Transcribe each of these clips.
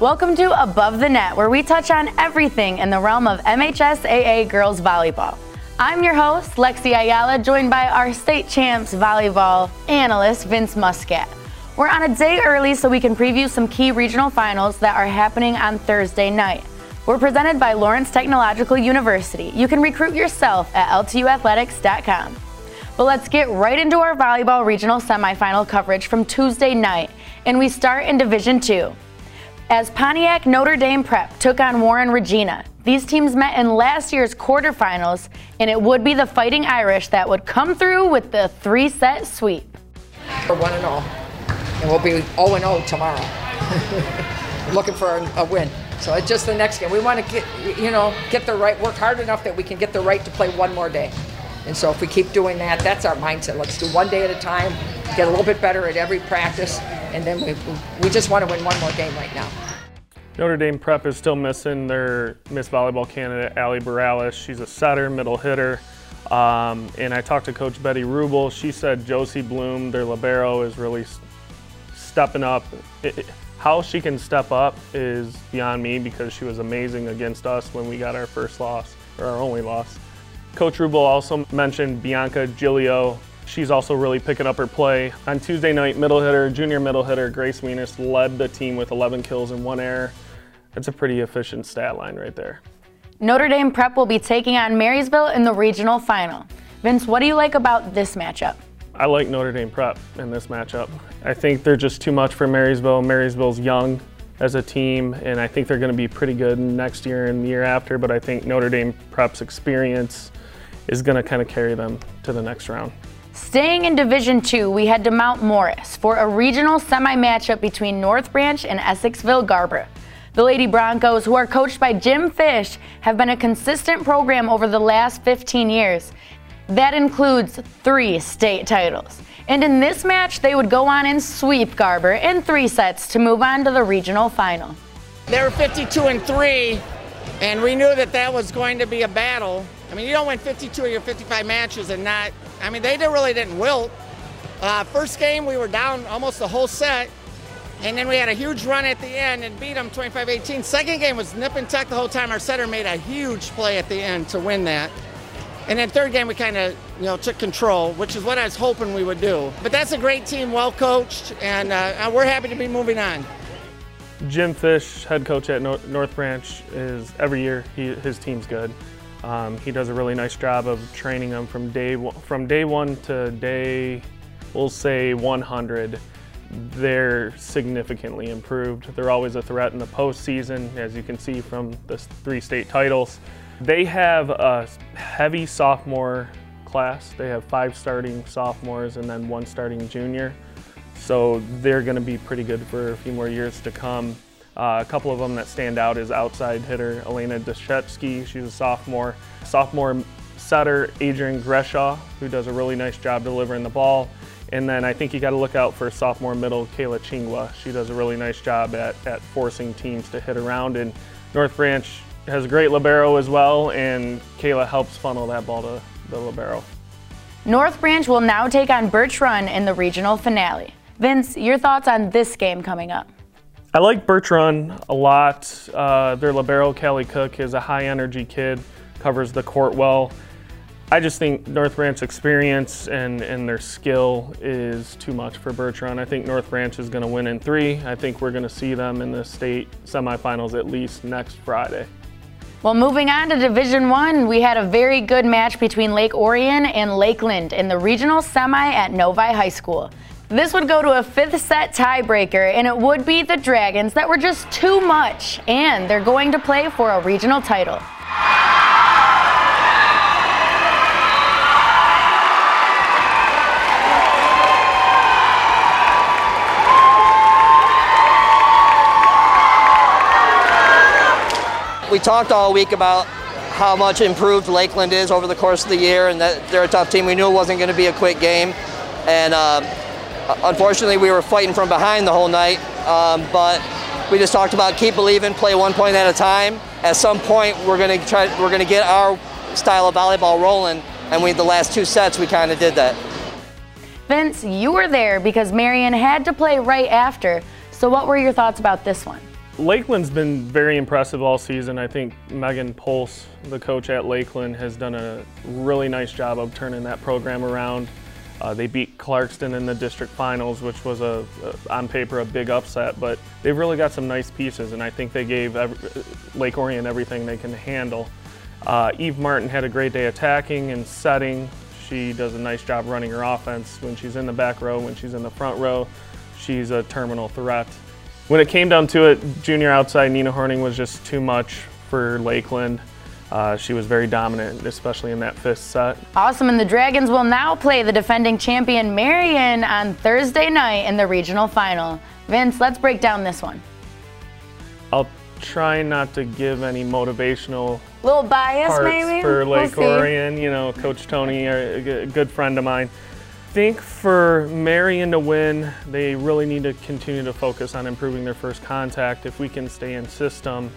Welcome to Above the Net, where we touch on everything in the realm of MHSAA girls volleyball. I'm your host, Lexi Ayala, joined by our state champs volleyball analyst, Vince Muscat. We're on a day early so we can preview some key regional finals that are happening on Thursday night. We're presented by Lawrence Technological University. You can recruit yourself at ltuathletics.com. But let's get right into our volleyball regional semifinal coverage from Tuesday night, and we start in Division 2. As Pontiac Notre Dame Prep took on Warren Regina, these teams met in last year's quarterfinals, and it would be the Fighting Irish that would come through with the three set sweep. We're 1 0, and we'll be 0 0 tomorrow. Looking for a, a win. So it's just the next game. We want to get, you know, get the right, work hard enough that we can get the right to play one more day. And so if we keep doing that, that's our mindset. Let's do one day at a time, get a little bit better at every practice, and then we, we just want to win one more game right now. Notre Dame Prep is still missing their Miss Volleyball candidate, Allie Borales. She's a setter, middle hitter. Um, and I talked to Coach Betty Rubel. She said Josie Bloom, their libero, is really stepping up. It, how she can step up is beyond me because she was amazing against us when we got our first loss, or our only loss. Coach Rubel also mentioned Bianca Gilio. She's also really picking up her play. On Tuesday night, middle hitter, junior middle hitter, Grace Venus led the team with 11 kills and one error. That's a pretty efficient stat line right there. Notre Dame Prep will be taking on Marysville in the regional final. Vince, what do you like about this matchup? I like Notre Dame Prep in this matchup. I think they're just too much for Marysville. Marysville's young as a team, and I think they're going to be pretty good next year and the year after, but I think Notre Dame Prep's experience is going to kind of carry them to the next round. Staying in Division 2, we head to Mount Morris for a regional semi matchup between North Branch and Essexville Garber. The Lady Broncos, who are coached by Jim Fish, have been a consistent program over the last 15 years. That includes three state titles. And in this match, they would go on and sweep Garber in three sets to move on to the regional final. They were 52 and 3, and we knew that that was going to be a battle. I mean, you don't win 52 of your 55 matches and not, I mean, they really didn't wilt. Uh, first game, we were down almost the whole set, and then we had a huge run at the end and beat them 25-18. Second game was nip and tuck the whole time. Our setter made a huge play at the end to win that. And then third game we kind of you know took control, which is what I was hoping we would do. But that's a great team, well coached, and uh, we're happy to be moving on. Jim Fish, head coach at North Branch, is every year he, his team's good. Um, he does a really nice job of training them from day from day one to day, we'll say 100 they're significantly improved. They're always a threat in the postseason, as you can see from the three state titles. They have a heavy sophomore class. They have five starting sophomores and then one starting junior. So they're going to be pretty good for a few more years to come. Uh, a couple of them that stand out is outside hitter Elena Deshetsky. She's a sophomore. Sophomore setter Adrian Greshaw, who does a really nice job delivering the ball. And then I think you got to look out for sophomore middle Kayla Chingwa. She does a really nice job at, at forcing teams to hit around. And North Branch has a great libero as well, and Kayla helps funnel that ball to the libero. North Branch will now take on Birch Run in the regional finale. Vince, your thoughts on this game coming up? I like Run a lot. Uh, their libero, Kelly Cook, is a high energy kid, covers the court well. I just think North Branch experience and, and their skill is too much for Run. I think North Branch is going to win in three. I think we're going to see them in the state semifinals at least next Friday. Well, moving on to Division One, we had a very good match between Lake Orion and Lakeland in the regional semi at Novi High School. This would go to a fifth set tiebreaker, and it would be the Dragons that were just too much, and they're going to play for a regional title. we talked all week about how much improved Lakeland is over the course of the year and that they're a tough team. We knew it wasn't going to be a quick game. And uh, unfortunately, we were fighting from behind the whole night. Um, but we just talked about keep believing, play one point at a time. At some point, we're going to try. We're going to get our style of volleyball rolling. And we, the last two sets, we kind of did that. Vince, you were there because Marian had to play right after. So what were your thoughts about this one? Lakeland's been very impressive all season. I think Megan Pulse, the coach at Lakeland, has done a really nice job of turning that program around. Uh, they beat Clarkston in the district finals, which was a, a, on paper a big upset, but they've really got some nice pieces, and I think they gave every, Lake Orion everything they can handle. Uh, Eve Martin had a great day attacking and setting. She does a nice job running her offense when she's in the back row, when she's in the front row. She's a terminal threat. When it came down to it, junior outside Nina Horning was just too much for Lakeland. Uh, she was very dominant, especially in that fifth set. Awesome, and the Dragons will now play the defending champion Marian on Thursday night in the regional final. Vince, let's break down this one. I'll try not to give any motivational little bias maybe for Lake we'll Orion. You know, Coach Tony, a good friend of mine. I think for Marian to win, they really need to continue to focus on improving their first contact. If we can stay in system,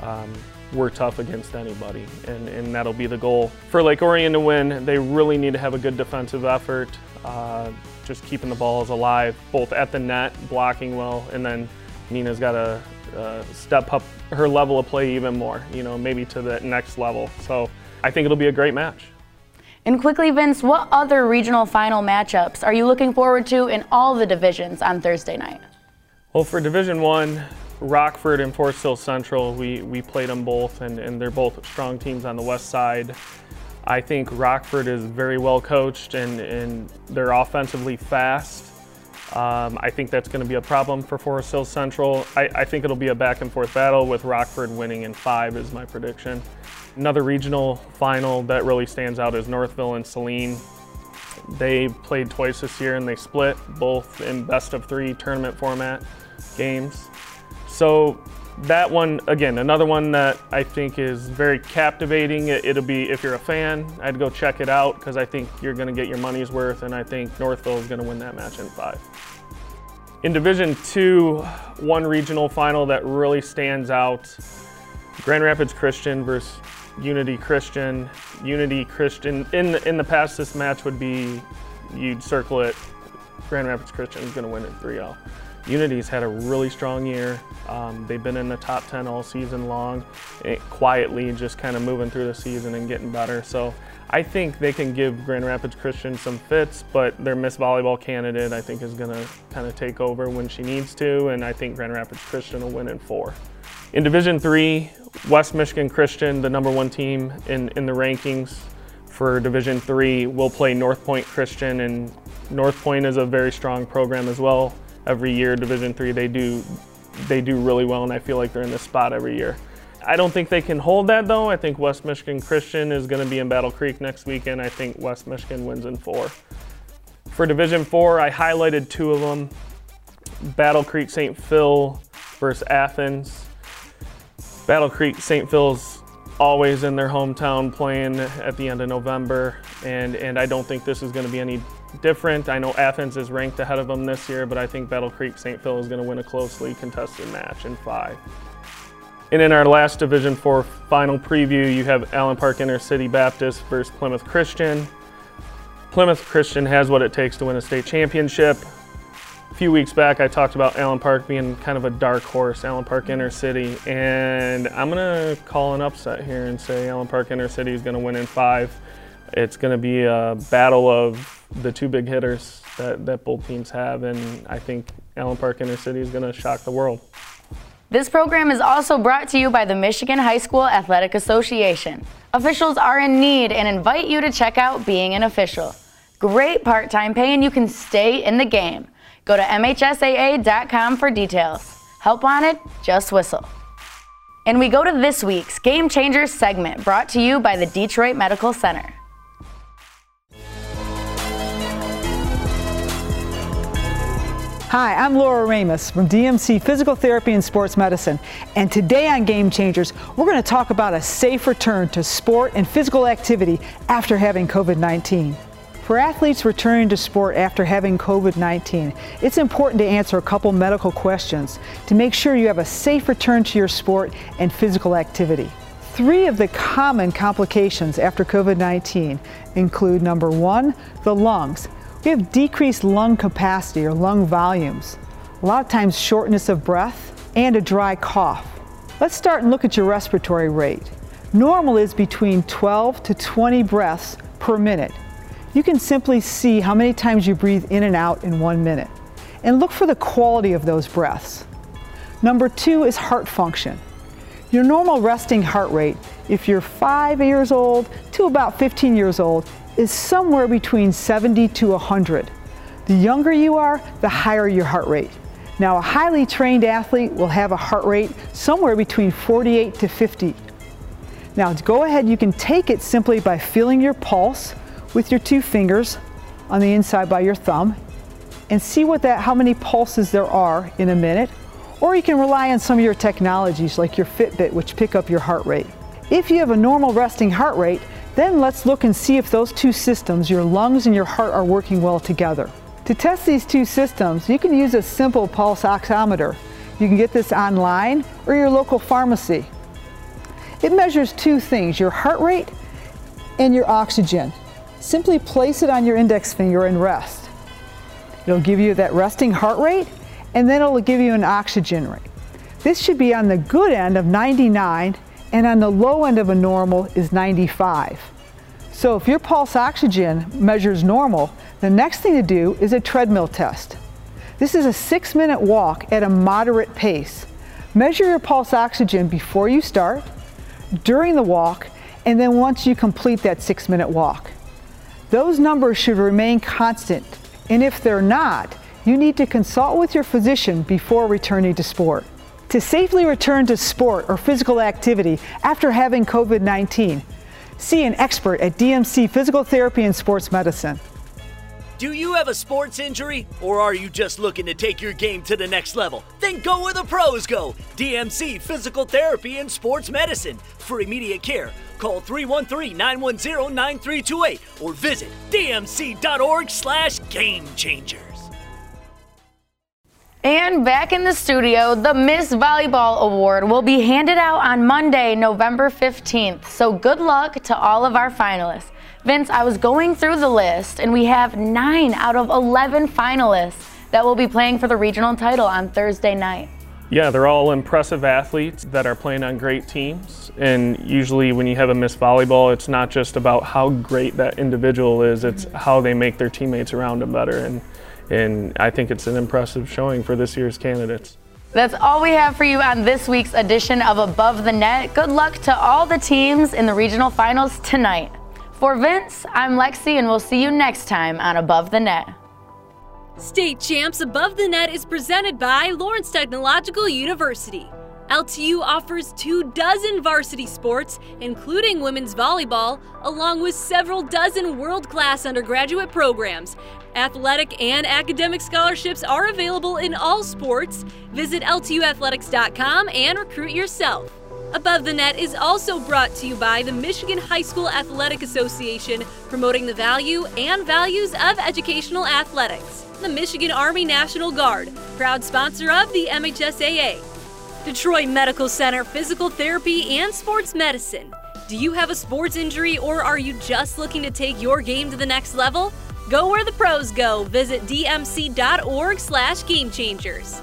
um, we're tough against anybody, and, and that'll be the goal. For Lake Orion to win, they really need to have a good defensive effort, uh, just keeping the balls alive, both at the net, blocking well, and then Nina's got to uh, step up her level of play even more, you know, maybe to the next level. So I think it'll be a great match. And quickly, Vince, what other regional final matchups are you looking forward to in all the divisions on Thursday night? Well, for Division One, Rockford and Forest Hill Central, we, we played them both, and, and they're both strong teams on the west side. I think Rockford is very well coached and, and they're offensively fast. Um, I think that's going to be a problem for Forest Hill Central. I, I, think it'll be a back and forth battle with Rockford winning in five is my prediction. Another regional final that really stands out is Northville and Saline. They played twice this year and they split both in best of three tournament format games. So that one, again, another one that I think is very captivating. It, will be, if you're a fan, I'd go check it out because I think you're going to get your money's worth, and I think Northville is going to win that match in five. In Division Two, one regional final that really stands out Grand Rapids Christian versus Unity Christian. Unity Christian, in the, in the past, this match would be you'd circle it, Grand Rapids Christian is going to win it 3 0. Unity's had a really strong year. Um, they've been in the top 10 all season long, it, quietly just kind of moving through the season and getting better. So I think they can give Grand Rapids Christian some fits, but their Miss Volleyball candidate I think is going to kind of take over when she needs to, and I think Grand Rapids Christian will win in four. In Division Three, West Michigan Christian, the number one team in, in the rankings for Division Three, will play North Point Christian, and North Point is a very strong program as well every year. Division three, they do they do really well, and I feel like they're in this spot every year. I don't think they can hold that though. I think West Michigan Christian is going to be in Battle Creek next weekend. I think West Michigan wins in four. For Division four, I highlighted two of them: Battle Creek St. Phil versus Athens. Battle Creek St. Phil's always in their hometown playing at the end of November, and and I don't think this is going to be any different. I know Athens is ranked ahead of them this year, but I think Battle Creek St. Phil is going to win a closely contested match in five. And in our last Division Four final preview, you have Allen Park Intercity Baptist versus Plymouth Christian. Plymouth Christian has what it takes to win a state championship. A few weeks back, I talked about Allen Park being kind of a dark horse, Allen Park Intercity, and I'm going to call an upset here and say Allen Park Intercity is going to win in five. It's going to be a battle of the two big hitters that, that both teams have, and I think Allen Park Intercity is going to shock the world. This program is also brought to you by the Michigan High School Athletic Association. Officials are in need and invite you to check out Being an Official. Great part time pay, and you can stay in the game. Go to MHSAA.com for details. Help wanted? Just whistle. And we go to this week's Game Changers segment brought to you by the Detroit Medical Center. Hi, I'm Laura Ramus from DMC Physical Therapy and Sports Medicine. And today on Game Changers, we're going to talk about a safe return to sport and physical activity after having COVID 19. For athletes returning to sport after having COVID 19, it's important to answer a couple medical questions to make sure you have a safe return to your sport and physical activity. Three of the common complications after COVID 19 include number one, the lungs. We have decreased lung capacity or lung volumes, a lot of times shortness of breath, and a dry cough. Let's start and look at your respiratory rate. Normal is between 12 to 20 breaths per minute. You can simply see how many times you breathe in and out in one minute. And look for the quality of those breaths. Number two is heart function. Your normal resting heart rate, if you're five years old to about 15 years old, is somewhere between 70 to 100. The younger you are, the higher your heart rate. Now, a highly trained athlete will have a heart rate somewhere between 48 to 50. Now, to go ahead, you can take it simply by feeling your pulse with your two fingers on the inside by your thumb and see what that how many pulses there are in a minute or you can rely on some of your technologies like your Fitbit, which pick up your heart rate. If you have a normal resting heart rate, then let's look and see if those two systems, your lungs and your heart, are working well together. To test these two systems, you can use a simple pulse oximeter. You can get this online or your local pharmacy. It measures two things, your heart rate and your oxygen. Simply place it on your index finger and rest. It'll give you that resting heart rate and then it'll give you an oxygen rate. This should be on the good end of 99 and on the low end of a normal is 95. So if your pulse oxygen measures normal, the next thing to do is a treadmill test. This is a six minute walk at a moderate pace. Measure your pulse oxygen before you start, during the walk, and then once you complete that six minute walk. Those numbers should remain constant, and if they're not, you need to consult with your physician before returning to sport. To safely return to sport or physical activity after having COVID 19, see an expert at DMC Physical Therapy and Sports Medicine. Do you have a sports injury or are you just looking to take your game to the next level? Then go where the pros go. DMC Physical Therapy and Sports Medicine. For immediate care, call 313-910-9328 or visit dmc.org slash game changer. And back in the studio, the Miss Volleyball Award will be handed out on Monday, November 15th. So good luck to all of our finalists. Vince, I was going through the list, and we have nine out of 11 finalists that will be playing for the regional title on Thursday night. Yeah, they're all impressive athletes that are playing on great teams. And usually, when you have a Miss Volleyball, it's not just about how great that individual is, it's how they make their teammates around them better. And and I think it's an impressive showing for this year's candidates. That's all we have for you on this week's edition of Above the Net. Good luck to all the teams in the regional finals tonight. For Vince, I'm Lexi, and we'll see you next time on Above the Net. State Champs Above the Net is presented by Lawrence Technological University. LTU offers two dozen varsity sports, including women's volleyball, along with several dozen world class undergraduate programs. Athletic and academic scholarships are available in all sports. Visit LTUathletics.com and recruit yourself. Above the Net is also brought to you by the Michigan High School Athletic Association, promoting the value and values of educational athletics. The Michigan Army National Guard, proud sponsor of the MHSAA. Detroit Medical Center Physical Therapy and Sports Medicine. Do you have a sports injury or are you just looking to take your game to the next level? Go where the pros go. Visit dmc.org slash game changers.